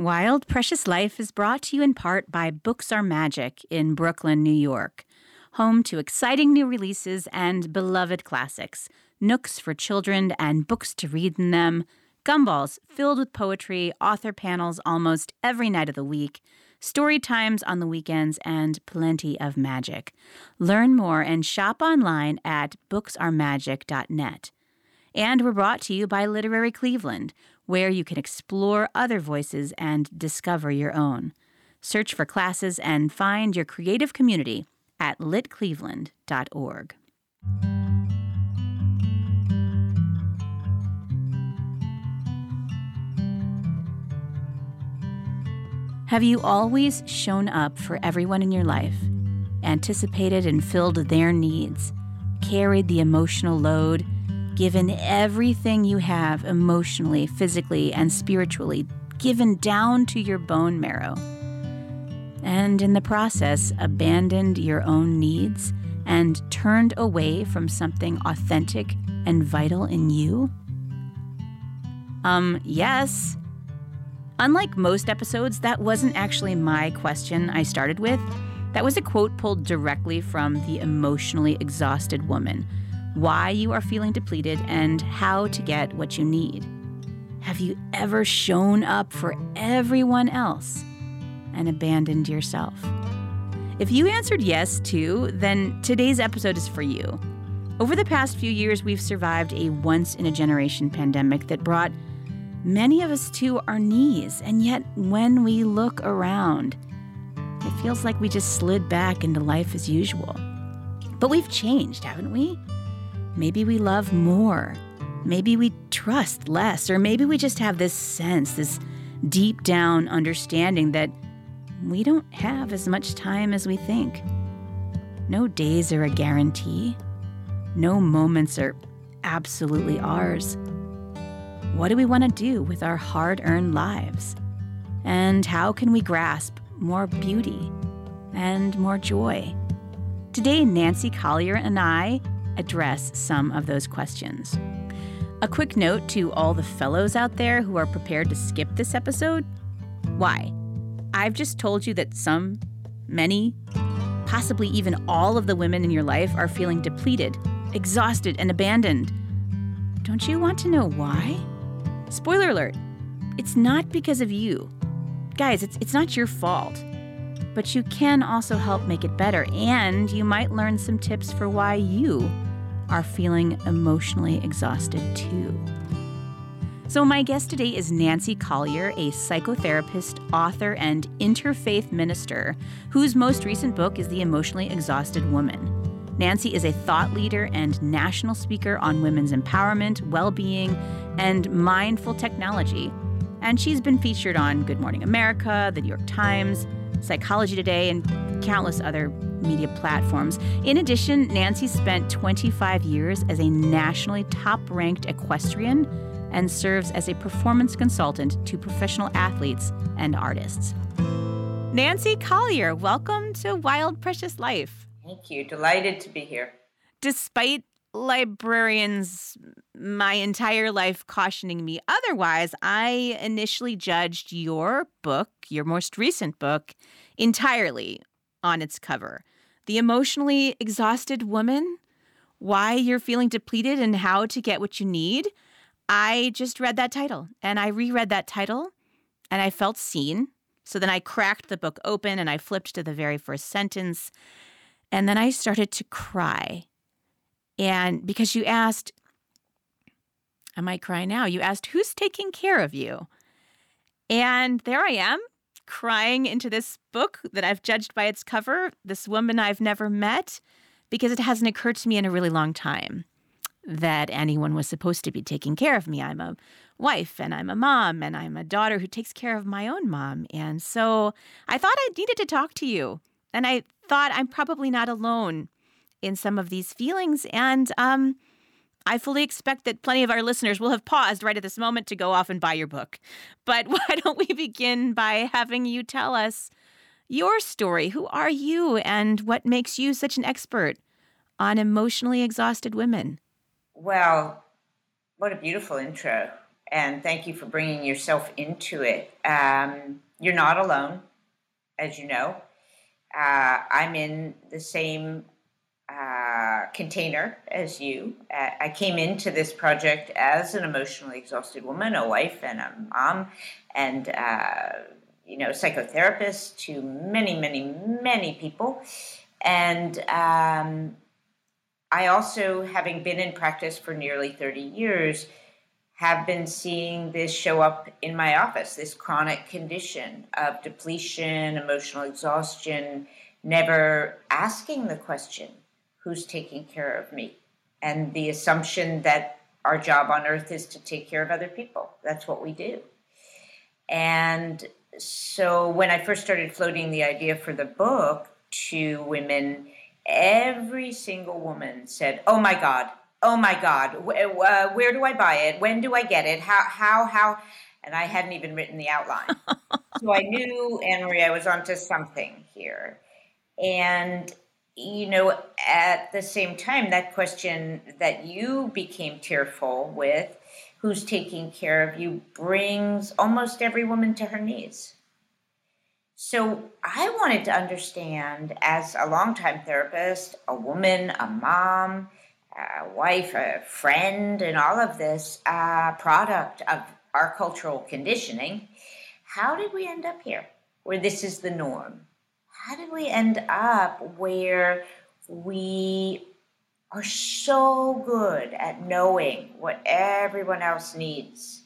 Wild Precious Life is brought to you in part by Books Are Magic in Brooklyn, New York, home to exciting new releases and beloved classics, nooks for children and books to read in them, gumballs filled with poetry, author panels almost every night of the week, story times on the weekends, and plenty of magic. Learn more and shop online at booksaremagic.net. And we're brought to you by Literary Cleveland, where you can explore other voices and discover your own. Search for classes and find your creative community at litcleveland.org. Have you always shown up for everyone in your life, anticipated and filled their needs, carried the emotional load, given everything you have emotionally, physically, and spiritually, given down to your bone marrow? And in the process, abandoned your own needs and turned away from something authentic and vital in you? Um, yes. Unlike most episodes, that wasn't actually my question I started with. That was a quote pulled directly from The Emotionally Exhausted Woman Why You Are Feeling Depleted and How to Get What You Need. Have you ever shown up for everyone else and abandoned yourself? If you answered yes to, then today's episode is for you. Over the past few years, we've survived a once in a generation pandemic that brought many of us to our knees, and yet when we look around, it feels like we just slid back into life as usual. But we've changed, haven't we? Maybe we love more. Maybe we trust less. Or maybe we just have this sense, this deep down understanding that we don't have as much time as we think. No days are a guarantee. No moments are absolutely ours. What do we want to do with our hard earned lives? And how can we grasp more beauty and more joy? Today, Nancy Collier and I address some of those questions. A quick note to all the fellows out there who are prepared to skip this episode why? I've just told you that some, many, possibly even all of the women in your life are feeling depleted, exhausted, and abandoned. Don't you want to know why? Spoiler alert it's not because of you. Guys, it's, it's not your fault. But you can also help make it better, and you might learn some tips for why you are feeling emotionally exhausted too. So, my guest today is Nancy Collier, a psychotherapist, author, and interfaith minister, whose most recent book is The Emotionally Exhausted Woman. Nancy is a thought leader and national speaker on women's empowerment, well being, and mindful technology. And she's been featured on Good Morning America, The New York Times, Psychology Today, and countless other media platforms. In addition, Nancy spent 25 years as a nationally top ranked equestrian and serves as a performance consultant to professional athletes and artists. Nancy Collier, welcome to Wild Precious Life. Thank you. Delighted to be here. Despite librarians my entire life cautioning me otherwise, I initially judged your book, your most recent book, entirely on its cover. The Emotionally Exhausted Woman Why You're Feeling Depleted and How to Get What You Need. I just read that title and I reread that title and I felt seen. So then I cracked the book open and I flipped to the very first sentence. And then I started to cry. And because you asked, I might cry now, you asked, who's taking care of you? And there I am, crying into this book that I've judged by its cover, this woman I've never met, because it hasn't occurred to me in a really long time that anyone was supposed to be taking care of me. I'm a wife and I'm a mom and I'm a daughter who takes care of my own mom. And so I thought I needed to talk to you. And I thought I'm probably not alone in some of these feelings. And um, I fully expect that plenty of our listeners will have paused right at this moment to go off and buy your book. But why don't we begin by having you tell us your story? Who are you and what makes you such an expert on emotionally exhausted women? Well, what a beautiful intro. And thank you for bringing yourself into it. Um, you're not alone, as you know. Uh, I'm in the same uh, container as you. Uh, I came into this project as an emotionally exhausted woman, a wife, and a mom, and uh, you know, psychotherapist to many, many, many people. And um, I also, having been in practice for nearly 30 years, have been seeing this show up in my office this chronic condition of depletion, emotional exhaustion, never asking the question who's taking care of me? And the assumption that our job on earth is to take care of other people. That's what we do. And so when I first started floating the idea for the book to women, every single woman said, Oh my God, oh my God, uh, where do I buy it? When do I get it? How, how, how? And I hadn't even written the outline. so I knew, Anne Marie, I was onto something here. And, you know, at the same time, that question that you became tearful with, who's taking care of you, brings almost every woman to her knees. So I wanted to understand, as a longtime therapist, a woman, a mom, a wife, a friend, and all of this uh, product of our cultural conditioning, how did we end up here where this is the norm? How did we end up where we are so good at knowing what everyone else needs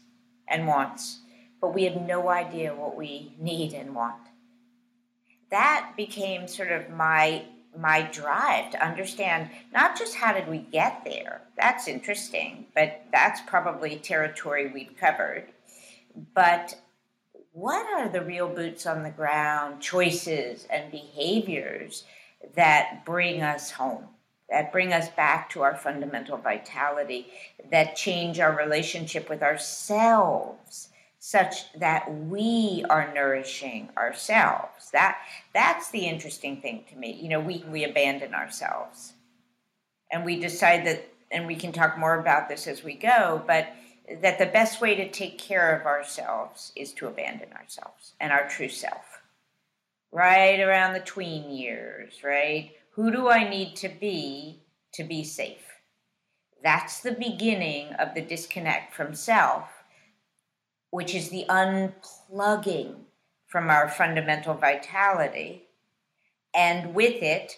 and wants, but we have no idea what we need and want? That became sort of my my drive to understand not just how did we get there that's interesting but that's probably territory we've covered but what are the real boots on the ground choices and behaviors that bring us home that bring us back to our fundamental vitality that change our relationship with ourselves such that we are nourishing ourselves. That that's the interesting thing to me. You know, we we abandon ourselves. And we decide that and we can talk more about this as we go, but that the best way to take care of ourselves is to abandon ourselves and our true self. Right around the tween years, right? Who do I need to be to be safe? That's the beginning of the disconnect from self which is the unplugging from our fundamental vitality, and with it,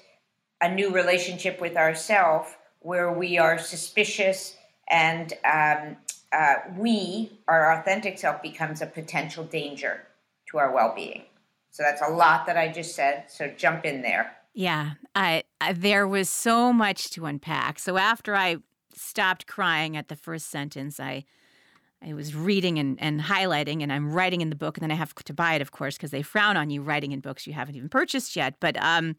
a new relationship with ourself where we are suspicious and um, uh, we, our authentic self, becomes a potential danger to our well being. So that's a lot that I just said. So jump in there. Yeah, I, I, there was so much to unpack. So after I stopped crying at the first sentence, I I was reading and, and highlighting, and I'm writing in the book, and then I have to buy it, of course, because they frown on you writing in books you haven't even purchased yet. But um,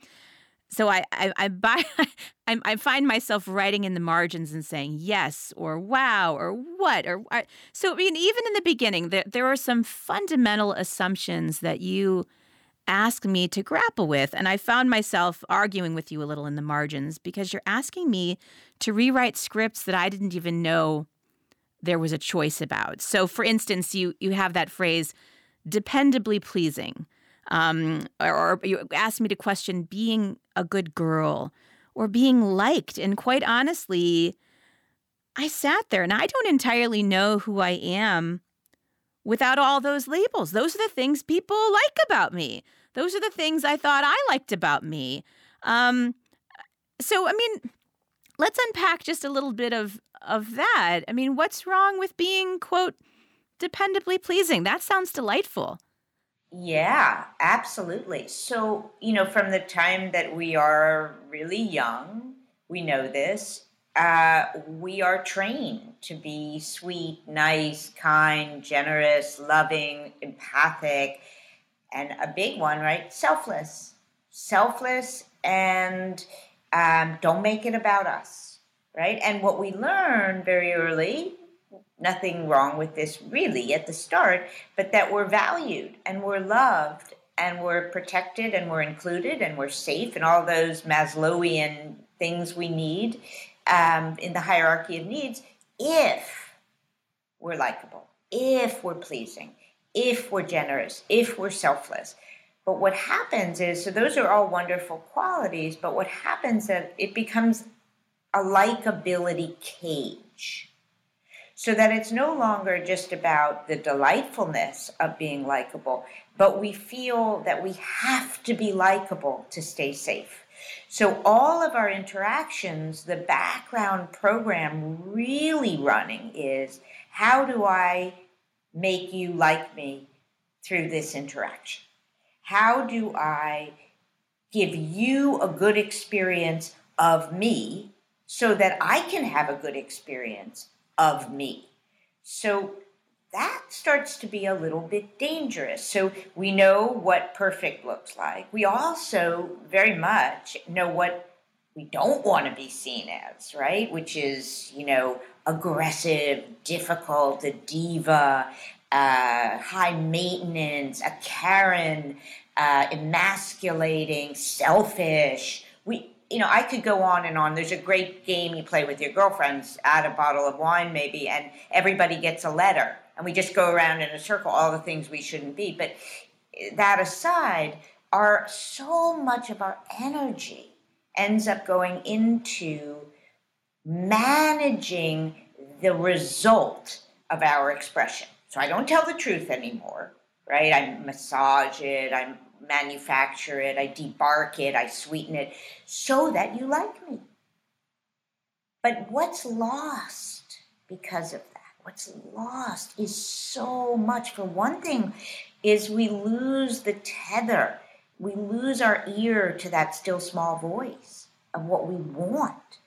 so I, I, I buy, I, I find myself writing in the margins and saying yes or wow or what or so. I mean, even in the beginning, there there are some fundamental assumptions that you ask me to grapple with, and I found myself arguing with you a little in the margins because you're asking me to rewrite scripts that I didn't even know there was a choice about. So, for instance, you you have that phrase, dependably pleasing, um, or, or you asked me to question being a good girl or being liked, and quite honestly, I sat there and I don't entirely know who I am without all those labels. Those are the things people like about me. Those are the things I thought I liked about me. Um, so, I mean, let's unpack just a little bit of of that. I mean, what's wrong with being quote dependably pleasing? That sounds delightful. Yeah, absolutely. So, you know, from the time that we are really young, we know this. uh, we are trained to be sweet, nice, kind, generous, loving, empathic, and a big one, right? Selfless. Selfless and um, don't make it about us, right? And what we learn very early, nothing wrong with this really at the start, but that we're valued and we're loved and we're protected and we're included and we're safe and all those Maslowian things we need um, in the hierarchy of needs if we're likable, if we're pleasing, if we're generous, if we're selfless. But what happens is, so those are all wonderful qualities, but what happens is it becomes a likability cage. So that it's no longer just about the delightfulness of being likable, but we feel that we have to be likable to stay safe. So, all of our interactions, the background program really running is how do I make you like me through this interaction? How do I give you a good experience of me so that I can have a good experience of me? So, that starts to be a little bit dangerous. So we know what perfect looks like. We also very much know what we don't want to be seen as, right? Which is, you know, aggressive, difficult, a diva, uh, high maintenance, a Karen, uh, emasculating, selfish. We, you know, I could go on and on. There's a great game you play with your girlfriends, add a bottle of wine maybe, and everybody gets a letter and we just go around in a circle all the things we shouldn't be. But eh, that aside, our so much of our energy ends up going into managing the result of our expression. So I don't tell the truth anymore, right? I massage it, I manufacture it, I debark it, I sweeten it so that you like me. But what's lost because of that? what's lost is so much. For one thing, is we lose the tether. We lose our ear to that still small voice of what we want.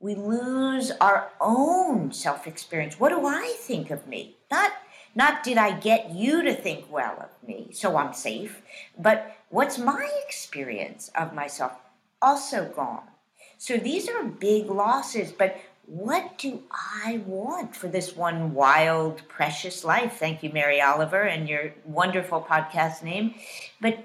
We lose our own self experience. What do I think of me? Not not did I get you to think well of me, so I'm safe, but what's my experience of myself also gone? So these are big losses, but what do I want for this one wild, precious life? Thank you, Mary Oliver, and your wonderful podcast name. But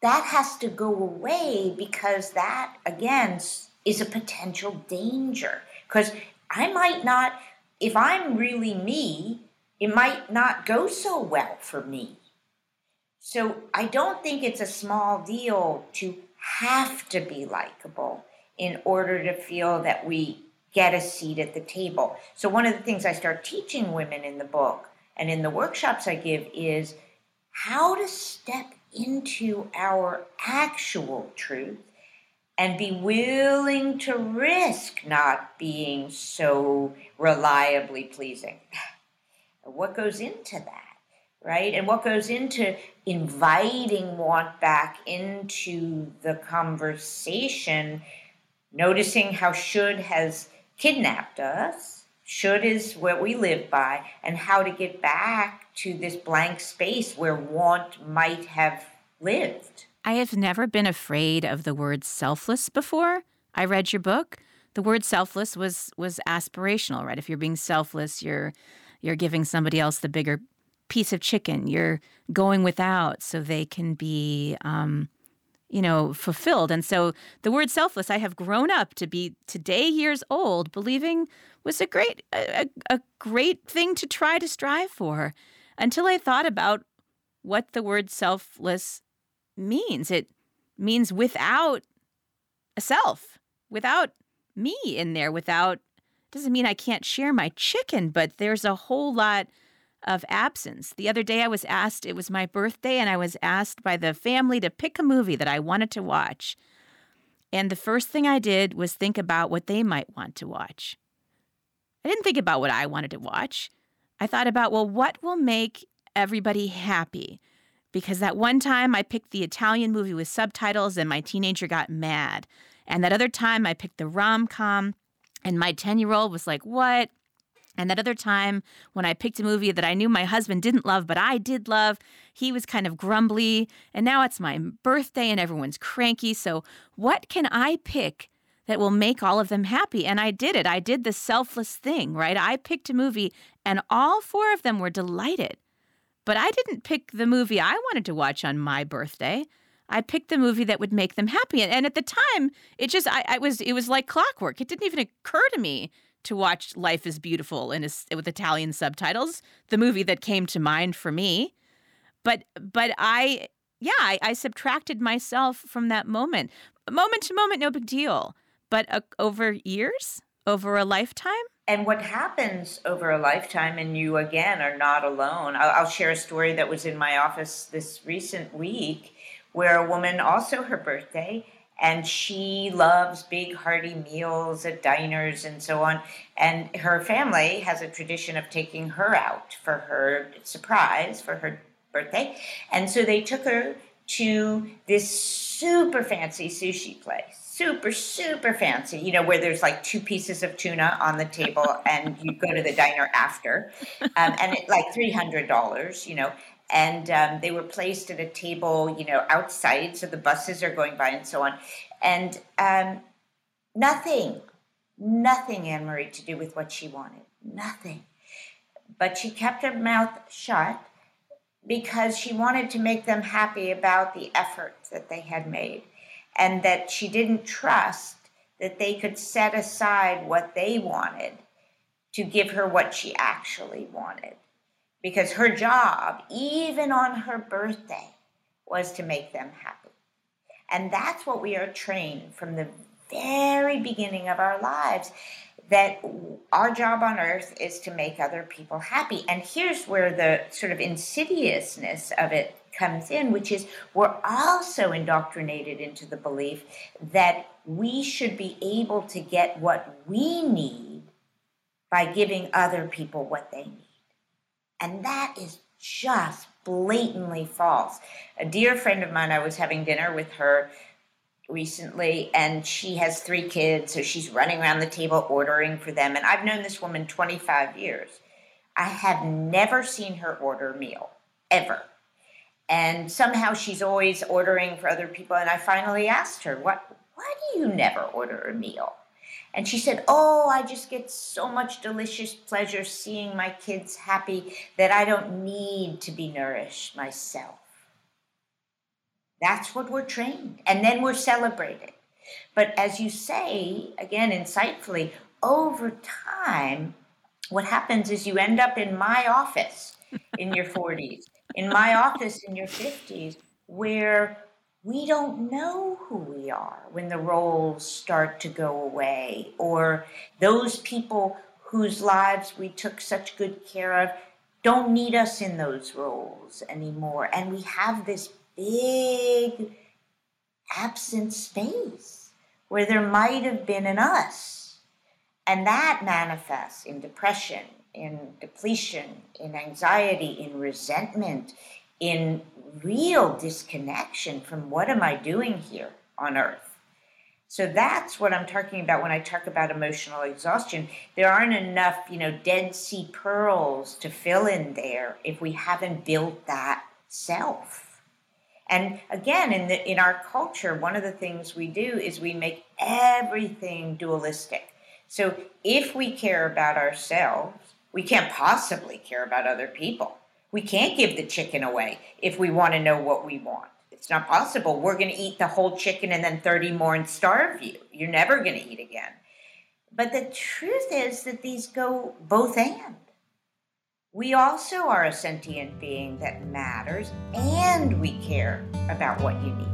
that has to go away because that, again, is a potential danger. Because I might not, if I'm really me, it might not go so well for me. So I don't think it's a small deal to have to be likable in order to feel that we get a seat at the table. So, one of the things I start teaching women in the book and in the workshops I give is how to step into our actual truth and be willing to risk not being so reliably pleasing. What goes into that, right? And what goes into inviting want back into the conversation, noticing how should has kidnapped us. Should is what we live by, and how to get back to this blank space where want might have lived. I have never been afraid of the word selfless before. I read your book. The word selfless was was aspirational, right? If you're being selfless, you're you're giving somebody else the bigger piece of chicken. You're going without so they can be um, you know, fulfilled. And so the word selfless, I have grown up to be today years old, believing was a great a, a great thing to try to strive for until I thought about what the word selfless means. It means without a self, without me in there, without doesn't mean I can't share my chicken, but there's a whole lot of absence. The other day, I was asked, it was my birthday, and I was asked by the family to pick a movie that I wanted to watch. And the first thing I did was think about what they might want to watch. I didn't think about what I wanted to watch. I thought about, well, what will make everybody happy? Because that one time I picked the Italian movie with subtitles and my teenager got mad. And that other time I picked the rom com And my 10 year old was like, What? And that other time when I picked a movie that I knew my husband didn't love, but I did love, he was kind of grumbly. And now it's my birthday and everyone's cranky. So, what can I pick that will make all of them happy? And I did it. I did the selfless thing, right? I picked a movie and all four of them were delighted. But I didn't pick the movie I wanted to watch on my birthday. I picked the movie that would make them happy. And, and at the time, it just I, I, was it was like clockwork. It didn't even occur to me to watch Life is Beautiful in a, with Italian subtitles, the movie that came to mind for me. But but I yeah, I, I subtracted myself from that moment. Moment to moment, no big deal. But uh, over years, over a lifetime, and what happens over a lifetime, and you again are not alone. I'll, I'll, share a story that was in my office this recent week where a woman, also her birthday, and she loves big hearty meals at diners and so on. And her family has a tradition of taking her out for her surprise for her birthday. And so they took her to this super fancy sushi place. Super, super fancy, you know, where there's like two pieces of tuna on the table and you go to the diner after. Um, and it like $300, you know and um, they were placed at a table, you know, outside, so the buses are going by and so on, and um, nothing, nothing, Anne Marie, to do with what she wanted, nothing. But she kept her mouth shut because she wanted to make them happy about the effort that they had made, and that she didn't trust that they could set aside what they wanted to give her what she actually wanted because her job, even on her birthday, was to make them happy. And that's what we are trained from the very beginning of our lives that our job on earth is to make other people happy. And here's where the sort of insidiousness of it comes in, which is we're also indoctrinated into the belief that we should be able to get what we need by giving other people what they need. And that is just blatantly false. A dear friend of mine, I was having dinner with her recently, and she has three kids, so she's running around the table ordering for them. And I've known this woman 25 years. I have never seen her order a meal, ever. And somehow she's always ordering for other people. And I finally asked her, What, why do you never order a meal? And she said, Oh, I just get so much delicious pleasure seeing my kids happy that I don't need to be nourished myself. That's what we're trained. And then we're celebrated. But as you say, again, insightfully, over time, what happens is you end up in my office in your 40s, in my office in your 50s, where we don't know who we are when the roles start to go away, or those people whose lives we took such good care of don't need us in those roles anymore. And we have this big absent space where there might have been an us. And that manifests in depression, in depletion, in anxiety, in resentment, in real disconnection from what am I doing here on earth. So that's what I'm talking about when I talk about emotional exhaustion. There aren't enough, you know, Dead Sea pearls to fill in there if we haven't built that self. And again, in the in our culture, one of the things we do is we make everything dualistic. So if we care about ourselves, we can't possibly care about other people. We can't give the chicken away if we want to know what we want. It's not possible. We're going to eat the whole chicken and then 30 more and starve you. You're never going to eat again. But the truth is that these go both and. We also are a sentient being that matters and we care about what you need.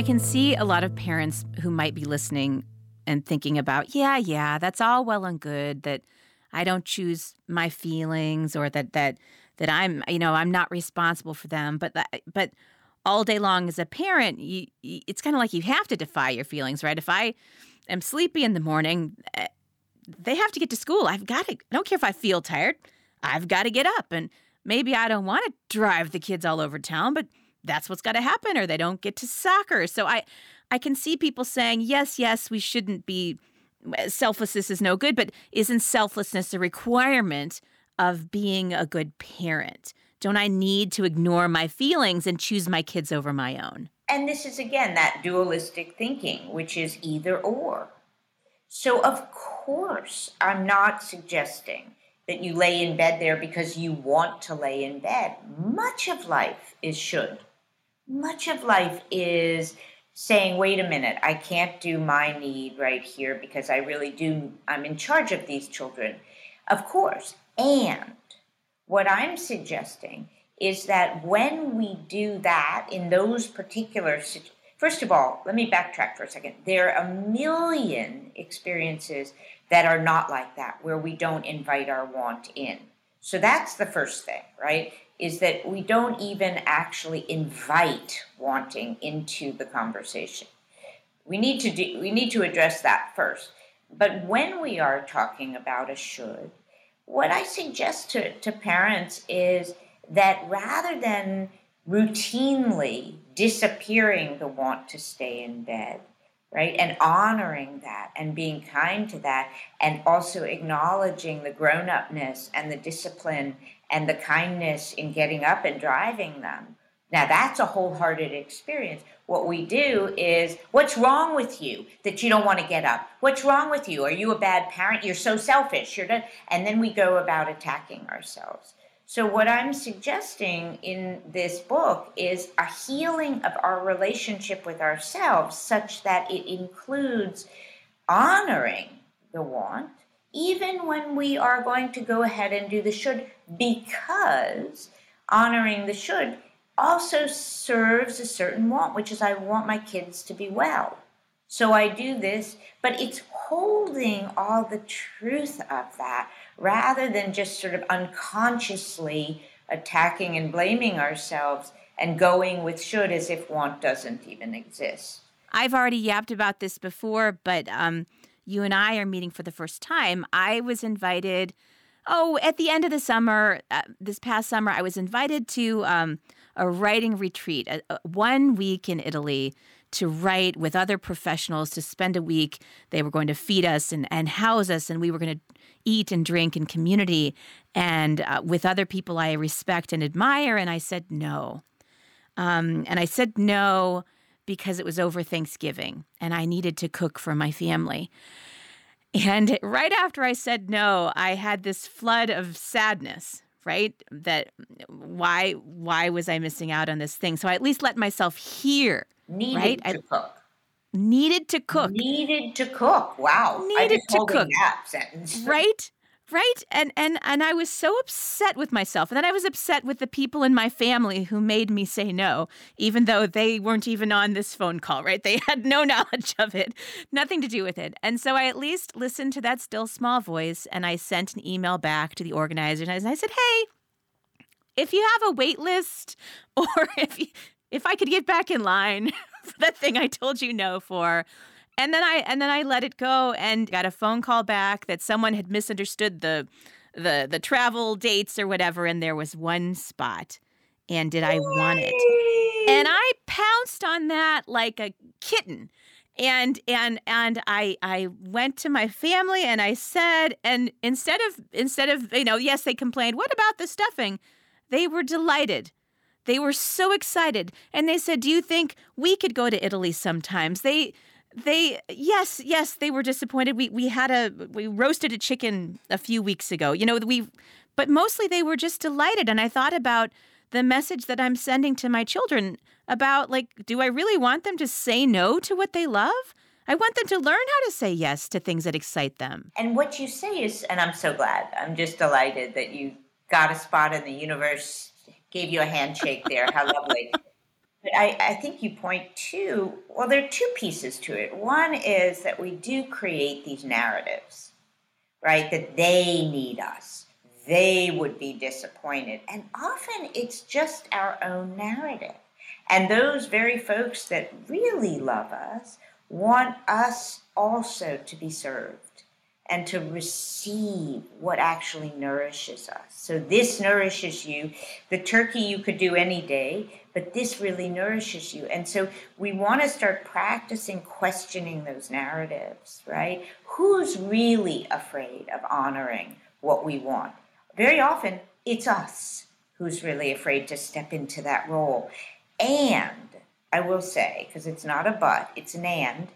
I can see a lot of parents who might be listening and thinking about, yeah, yeah, that's all well and good that I don't choose my feelings or that that that I'm, you know, I'm not responsible for them, but that, but all day long as a parent, you, you it's kind of like you have to defy your feelings, right? If I am sleepy in the morning, eh, they have to get to school. I've got to, I don't care if I feel tired, I've got to get up. And maybe I don't want to drive the kids all over town, but that's what's got to happen, or they don't get to soccer. So I, I can see people saying, yes, yes, we shouldn't be, eh, selflessness is no good, but isn't selflessness a requirement of being a good parent? Don't I need to ignore my feelings and choose my kids over my own? And this is again that dualistic thinking, which is either or. So, of course, I'm not suggesting that you lay in bed there because you want to lay in bed. Much of life is should. Much of life is saying, wait a minute, I can't do my need right here because I really do, I'm in charge of these children. Of course. And what I'm suggesting is that when we do that in those particular situations, first of all, let me backtrack for a second. There are a million experiences that are not like that, where we don't invite our want in. So that's the first thing, right? Is that we don't even actually invite wanting into the conversation. We need to do, we need to address that first. But when we are talking about a should, what I suggest to, to parents is that rather than routinely disappearing the want to stay in bed, right, and honoring that and being kind to that, and also acknowledging the grown upness and the discipline and the kindness in getting up and driving them. Now, that's a wholehearted experience. What we do is, what's wrong with you that you don't want to get up? What's wrong with you? Are you a bad parent? You're so selfish. You're and then we go about attacking ourselves. So, what I'm suggesting in this book is a healing of our relationship with ourselves such that it includes honoring the want, even when we are going to go ahead and do the should, because honoring the should also serves a certain want, which is I want my kids to be well. So I do this, but it's holding all the truth of that rather than just sort of unconsciously attacking and blaming ourselves and going with should as if want doesn't even exist. I've already yapped about this before, but um, you and I are meeting for the first time. I was invited, oh, at the end of the summer, uh, this past summer, I was invited to um, a writing retreat, a, a one week in Italy to write with other professionals to spend a week. They were going to feed us and, and house us, and we were going to eat and drink in community and uh, with other people I respect and admire. And I said no. Um, and I said no because it was over Thanksgiving and I needed to cook for my family. And right after I said no, I had this flood of sadness, right? That why why was I missing out on this thing? So I at least let myself hear, Needed right? to I cook. needed to cook. Needed to cook. Wow. Needed to cook. that sentence. right right? And and and i was so upset with myself. And then i was upset with the people in my family who made me say no even though they weren't even on this phone call right? They had no knowledge of it. Nothing to do with it. And so i at least listened to that still small voice and i sent an email back to the organizers and i said hey if you have a wait list or if you, if i could get back in line for that thing i told you no for and then I and then I let it go and got a phone call back that someone had misunderstood the the the travel dates or whatever and there was one spot. And did I want it? And I pounced on that like a kitten. and and and I I went to my family and I said and instead of instead of you know yes they complained what about the stuffing they were delighted they were so excited and they said do you think we could go to Italy sometimes they they yes yes they were disappointed we we had a we roasted a chicken a few weeks ago you know we but mostly they were just delighted and I thought about the message that I'm sending to my children about like, do I really want them to say no to what they love? I want them to learn how to say yes to things that excite them. And what you say is, and I'm so glad, I'm just delighted that you got a spot in the universe, gave you a handshake there. How lovely. But I, I think you point to, well, there are two pieces to it. One is that we do create these narratives, right? That they need us, they would be disappointed. And often it's just our own narrative. And those very folks that really love us want us also to be served and to receive what actually nourishes us. So, this nourishes you. The turkey you could do any day, but this really nourishes you. And so, we want to start practicing questioning those narratives, right? Who's really afraid of honoring what we want? Very often, it's us who's really afraid to step into that role. And I will say, because it's not a but, it's an and.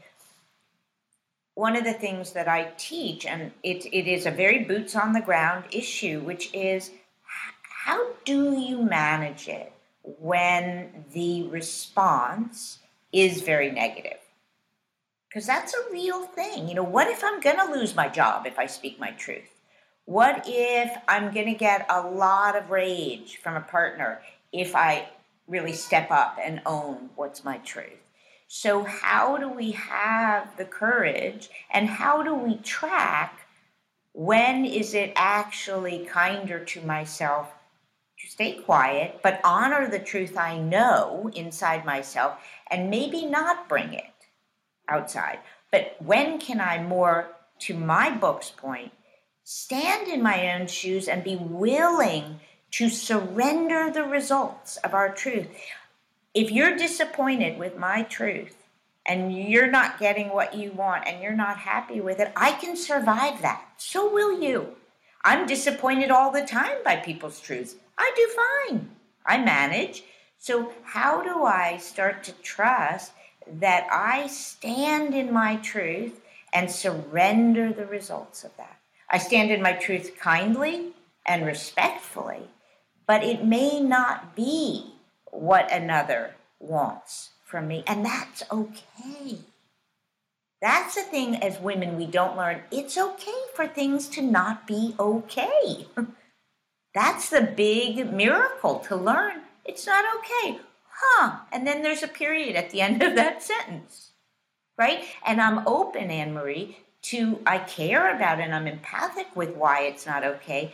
One of the things that I teach, and it, it is a very boots on the ground issue, which is how do you manage it when the response is very negative? Because that's a real thing. You know, what if I'm going to lose my job if I speak my truth? What if I'm going to get a lot of rage from a partner if I really step up and own what's my truth. So, how do we have the courage and how do we track when is it actually kinder to myself to stay quiet, but honor the truth I know inside myself and maybe not bring it outside? But when can I more, to my book's point, stand in my own shoes and be willing to surrender the results of our truth. If you're disappointed with my truth and you're not getting what you want and you're not happy with it, I can survive that. So will you. I'm disappointed all the time by people's truths. I do fine. I manage. So, how do I start to trust that I stand in my truth and surrender the results of that? I stand in my truth kindly and respectfully, but it may not be what another wants from me, and that's okay. That's the thing as women we don't learn. It's okay for things to not be okay. that's the big miracle to learn. It's not okay. Huh. And then there's a period at the end of that sentence. Right? And I'm open, Anne Marie, to I care about and I'm empathic with why it's not okay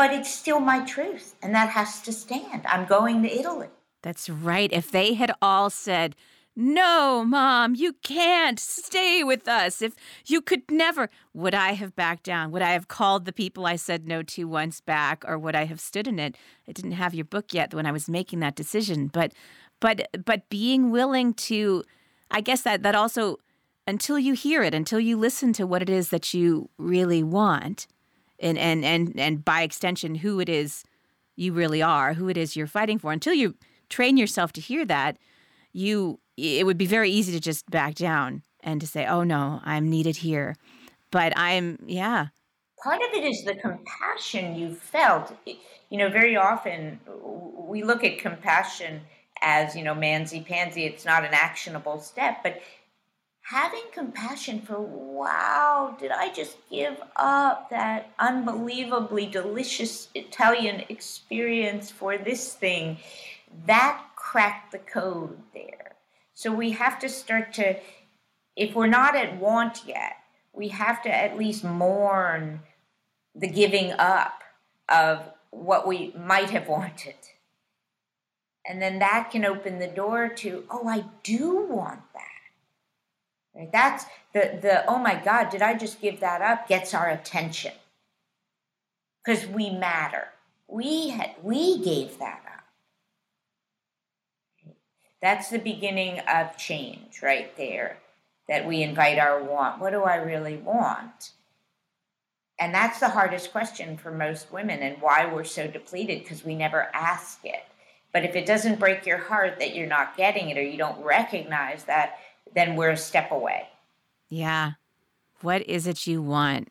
but it's still my truth, and that has to stand. I'm going to Italy. That's right. If they had all said, no, mom, you can't stay with us. If you could never, would I have backed down? Would I have called the people I said no to once back, or would I have stood in it? I didn't have your book yet when I was making that decision, but, but, but being willing to, I guess that that also, until you hear it, until you listen to what it is that you really want, and and and and by extension who it is you really are, who it is you're fighting for. Until you train yourself to hear that, you it would be very easy to just back down and to say, "Oh no, I'm needed here." But I'm yeah. Part of it is the compassion you felt. You know, very often we look at compassion as, you know, mansy pansy, it's not an actionable step, but having compassion for, wow, did I just give up that unbelievably delicious Italian experience for this thing? That cracked the code there. So we have to start to, if we're not at want yet, we have to at least mourn the giving up of what we might have wanted. And then that can open the door to, oh, I do want. Right? That's the the oh my God, did I just give that up? Gets our attention because we matter. We had we gave that up. That's the beginning of change right there. that we invite our want. What do I really want? And that's the hardest question for most women and why we're so depleted because we never ask it. But if it doesn't break your heart that you're not getting it or you don't recognize that, then we're a step away. Yeah. What is it you want?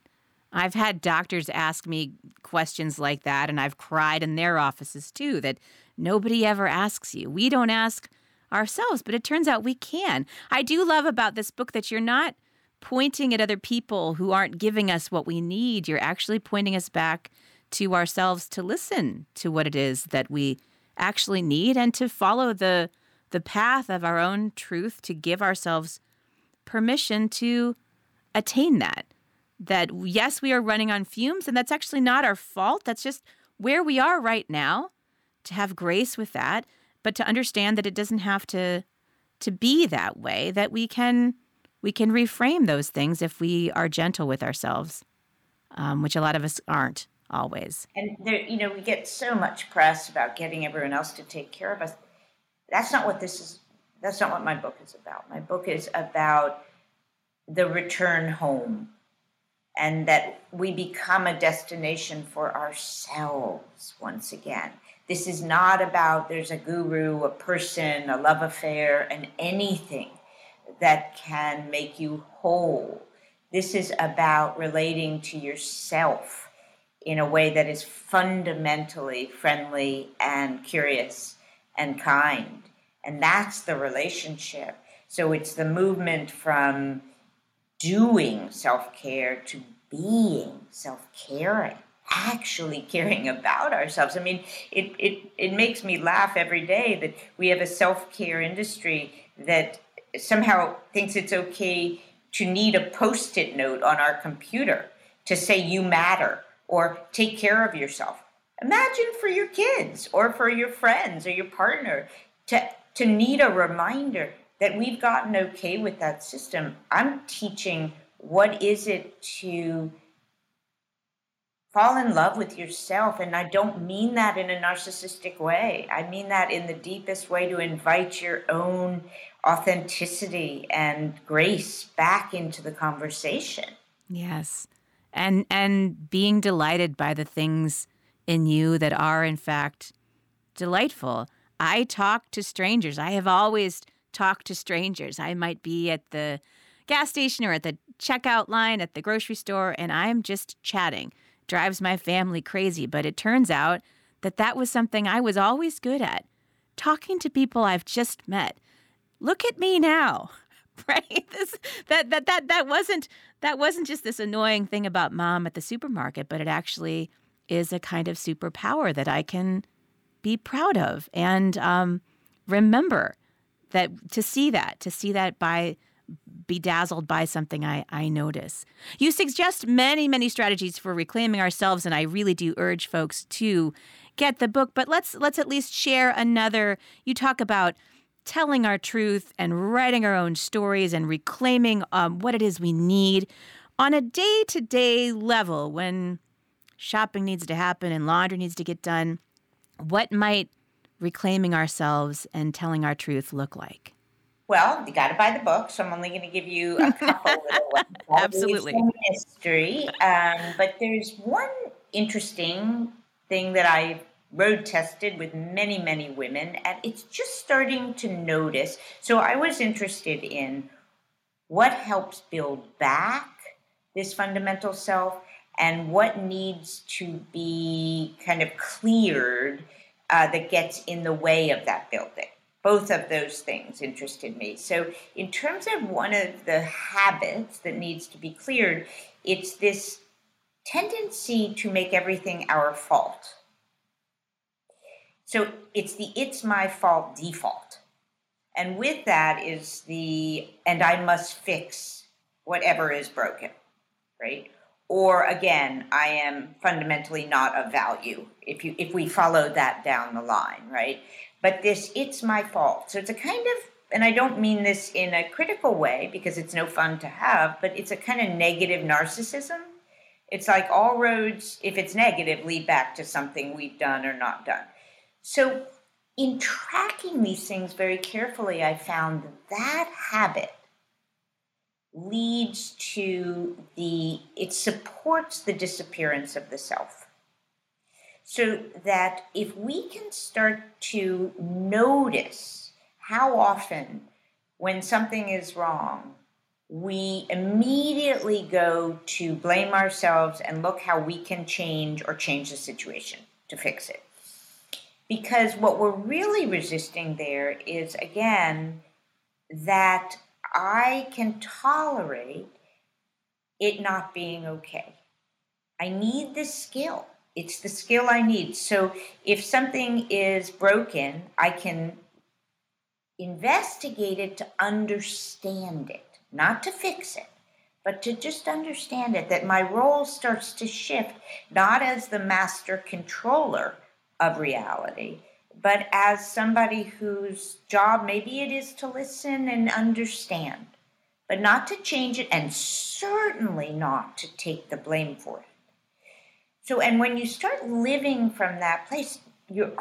I've had doctors ask me questions like that, and I've cried in their offices too that nobody ever asks you. We don't ask ourselves, but it turns out we can. I do love about this book that you're not pointing at other people who aren't giving us what we need. You're actually pointing us back to ourselves to listen to what it is that we actually need and to follow the the path of our own truth to give ourselves permission to attain that. That yes, we are running on fumes and that's actually not our fault. That's just where we are right now. To have grace with that, but to understand that it doesn't have to to be that way, that we can we can reframe those things if we are gentle with ourselves, um, which a lot of us aren't always. And there, you know, we get so much press about getting everyone else to take care of us. That's not what this is. That's not what my book is about. My book is about the return home and that we become a destination for ourselves once again. This is not about there's a guru, a person, a love affair, and anything that can make you whole. This is about relating to yourself in a way that is fundamentally friendly and curious and kind. And that's the relationship. So it's the movement from doing self care to being self caring, actually caring about ourselves. I mean, it, it, it makes me laugh every day that we have a self care industry that somehow thinks it's okay to need a post it note on our computer to say you matter or take care of yourself. Imagine for your kids or for your friends or your partner to, to need a reminder that we've gotten okay with that system. I'm teaching what is it to fall in love with yourself. And I don't mean that in a narcissistic way. I mean that in the deepest way to invite your own authenticity and grace back into the conversation. Yes. And and being delighted by the things in you that are in fact delightful. I talk to strangers. I have always talked to strangers. I might be at the gas station or at the checkout line at the grocery store and I'm just chatting. Drives my family crazy, but it turns out that that was something I was always good at. Talking to people I've just met look at me now right this that that that that wasn't that wasn't just this annoying thing about mom at the supermarket but it actually is a kind of superpower that i can be proud of and um, remember that to see that to see that by bedazzled by something I, I notice. You suggest many, many strategies for reclaiming ourselves, and I really do urge folks to get the book. But let's let's at least share another. You talk about telling our truth and writing our own stories and reclaiming um, what it is we need on a day to day level when shopping needs to happen and laundry needs to get done. What might reclaiming ourselves and telling our truth look like? Well, you got to buy the book, so I'm only going to give you a couple little ones. Absolutely. History, um, but there's one interesting thing that I road tested with many, many women, and it's just starting to notice. So I was interested in what helps build back this fundamental self and what needs to be kind of cleared uh, that gets in the way of that building. Both of those things interested me. So, in terms of one of the habits that needs to be cleared, it's this tendency to make everything our fault so it's the it's my fault default. And with that is the and I must fix whatever is broken, right? Or again, I am fundamentally not of value if you if we follow that down the line, right? But this it's my fault. So it's a kind of and I don't mean this in a critical way because it's no fun to have, but it's a kind of negative narcissism. It's like all roads, if it's negative, lead back to something we've done or not done. So, in tracking these things very carefully, I found that, that habit leads to the, it supports the disappearance of the self. So that if we can start to notice how often when something is wrong, we immediately go to blame ourselves and look how we can change or change the situation to fix it. Because what we're really resisting there is, again, that I can tolerate it not being okay. I need this skill. It's the skill I need. So if something is broken, I can investigate it to understand it not to fix it, but to just understand it that my role starts to shift not as the master controller of reality, but as somebody whose job maybe it is to listen and understand, but not to change it and certainly not to take the blame for it. So, and when you start living from that place, you're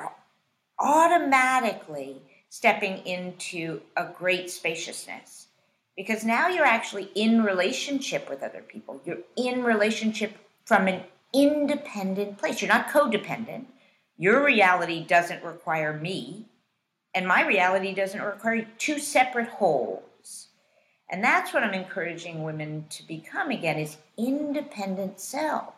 automatically stepping into a great spaciousness because now you're actually in relationship with other people. You're in relationship from an independent place. You're not codependent. Your reality doesn't require me, and my reality doesn't require two separate wholes. And that's what I'm encouraging women to become again is independent selves.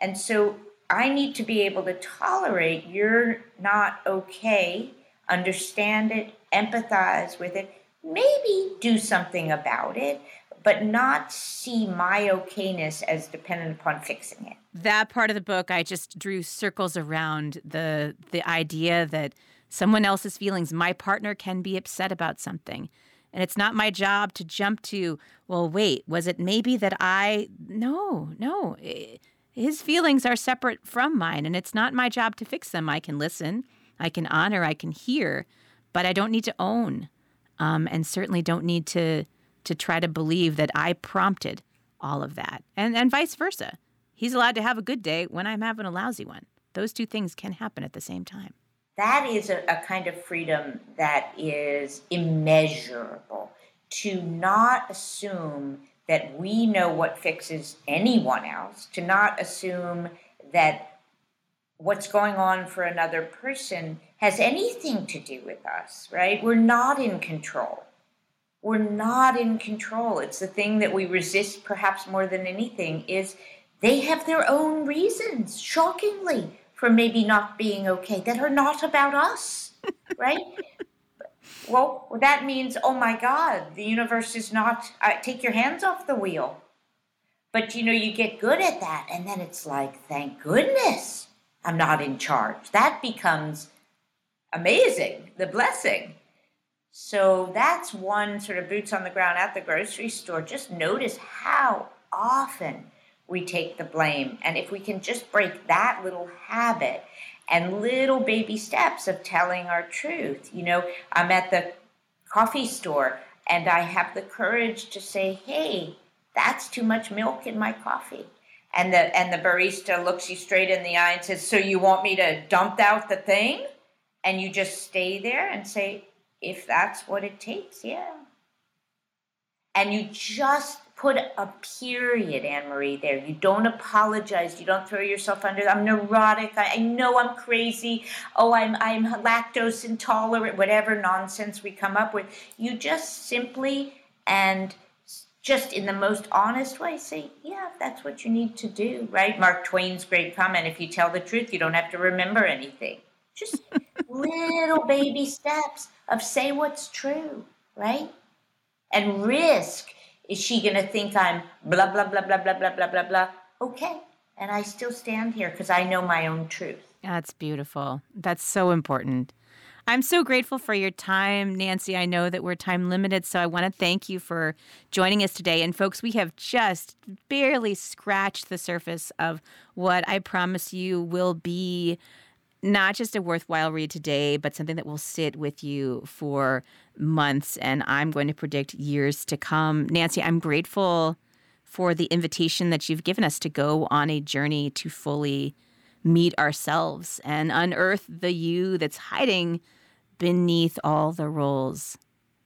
And so I need to be able to tolerate you're not okay, understand it, empathize with it, maybe do something about it, but not see my okayness as dependent upon fixing it. That part of the book, I just drew circles around the the idea that someone else's feelings, my partner can be upset about something. And it's not my job to jump to, well, wait, was it maybe that I. No, no. His feelings are separate from mine, and it's not my job to fix them. I can listen, I can honor, I can hear, but I don't need to own um, and certainly don't need to to try to believe that I prompted all of that, and and vice versa. He's allowed to have a good day when I'm having a lousy one. Those two things can happen at the same time. That is a, a kind of freedom that is immeasurable. To not assume that we know what fixes anyone else, to not assume that what's going on for another person has anything to do with us, right? We're not in control. We're not in control. It's the thing that we resist perhaps more than anything is they have their own reasons, shockingly, for maybe not being okay that are not about us, right? well, that means, oh my God, the universe is not, uh, take your hands off the wheel. But you know, you get good at that, and then it's like, thank goodness I'm not in charge. That becomes amazing, the blessing. So that's one sort of boots on the ground at the grocery store. Just notice how often we take the blame. And if we can just break that little habit and little baby steps of telling our truth. You know, I'm at the coffee store and I have the courage to say, hey, that's too much milk in my coffee. And the and the barista looks you straight in the eye and says, "So you want me to dump out the thing?" And you just stay there and say, "If that's what it takes, yeah." And you just put a period, Anne Marie, there. You don't apologize. You don't throw yourself under. I'm neurotic. I, I know I'm crazy. Oh, I'm I'm lactose intolerant. Whatever nonsense we come up with, you just simply and just in the most honest way say, yeah, that's what you need to do, right? Mark Twain's great comment if you tell the truth, you don't have to remember anything. Just little baby steps of say what's true, right? And risk is she going to think I'm blah, blah, blah, blah, blah, blah, blah, blah, blah? Okay. And I still stand here because I know my own truth. That's beautiful. That's so important. I'm so grateful for your time, Nancy. I know that we're time limited, so I want to thank you for joining us today. And folks, we have just barely scratched the surface of what I promise you will be not just a worthwhile read today, but something that will sit with you for months. And I'm going to predict years to come. Nancy, I'm grateful for the invitation that you've given us to go on a journey to fully meet ourselves and unearth the you that's hiding beneath all the roles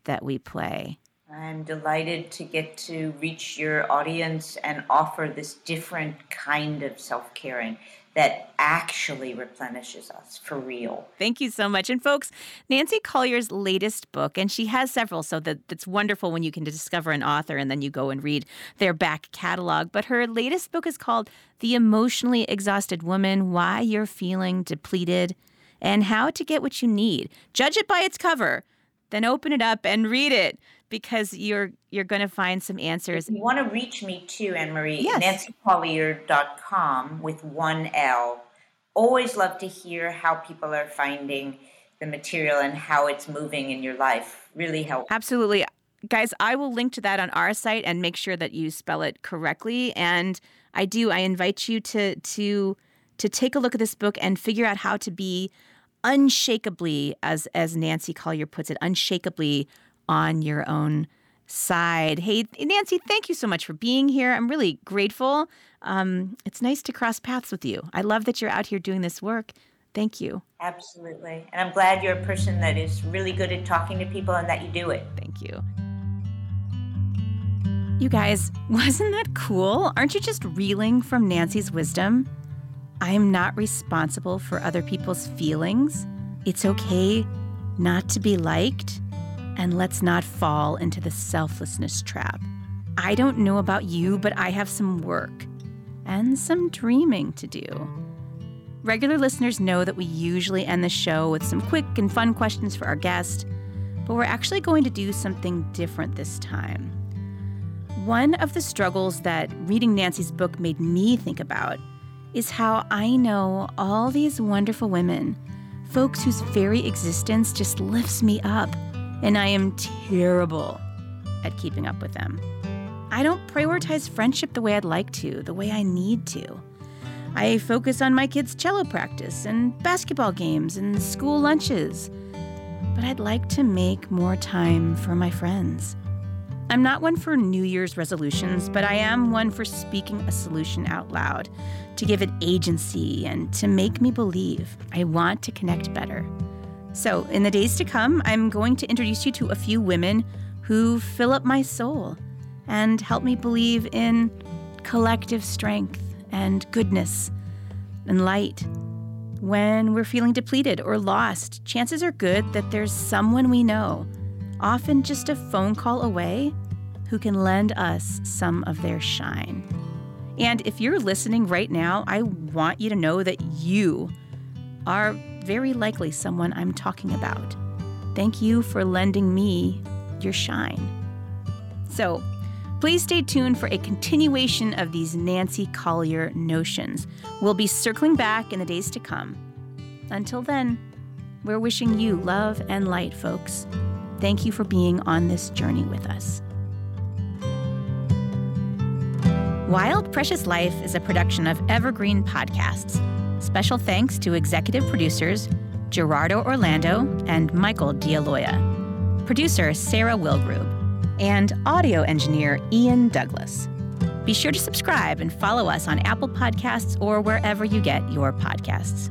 that we play. I'm delighted to get to reach your audience and offer this different kind of self caring that actually replenishes us for real. Thank you so much. And folks, Nancy Colier's latest book, and she has several, so that it's wonderful when you can discover an author and then you go and read their back catalog. But her latest book is called The Emotionally Exhausted Woman Why You're Feeling Depleted and How to Get What You Need. Judge it by its cover, then open it up and read it because you're you're going to find some answers. If you want to reach me too, Anne Marie, yes. nancycolier.com with one L. Always love to hear how people are finding the material and how it's moving in your life. Really help. Absolutely. Guys, I will link to that on our site and make sure that you spell it correctly. And I do, I invite you to to to take a look at this book and figure out how to be unshakably, as as Nancy Colier puts it, unshakably on your own side. Hey, Nancy, thank you so much for being here. I'm really grateful. Um, it's nice to cross paths with you. I love that you're out here doing this work. Thank you. Absolutely. And I'm glad you're a person that is really good at talking to people and that you do it. Thank you. You guys, wasn't that cool? Aren't you just reeling from Nancy's wisdom? I am not responsible for other people's feelings. It's okay not to be liked and let's not fall into the selflessness trap. I don't know about you, but I have some work and some dreaming to do. Regular listeners know that we usually end the show with some quick and fun questions for our guest, but we're actually going to do something different this time. One of the struggles that reading Nancy's book made me think about is how I know all these wonderful women, folks whose very existence just lifts me up and I am terrible at keeping up with them. I don't prioritize friendship the way I'd like to, the way I need to. I focus on my kids' cello practice and basketball games and school lunches. But I'd like to make more time for my friends. I'm not one for New Year's resolutions, but I am one for speaking a solution out loud, to give it agency and to make me believe I want to connect better. So, in the days to come, I'm going to introduce you to a few women who fill up my soul and help me believe in collective strength and goodness and light. When we're feeling depleted or lost, chances are good that there's someone we know, often just a phone call away, who can lend us some of their shine. And if you're listening right now, I want you to know that you are very likely someone I'm talking about. Thank you for lending me your shine. So, please stay tuned for a continuation of these Nancy Colier notions. We'll be circling back in the days to come. Until then, we're wishing you love and light, folks. Thank you for being on this journey with us. Wild Precious Life is a production of Evergreen Podcasts. Special thanks to executive producers Gerardo Orlando and Michael D'Aloia, producer Sarah Wilgrube, and audio engineer Ian Douglas. Be sure to subscribe and follow us on Apple Podcasts or wherever you get your podcasts.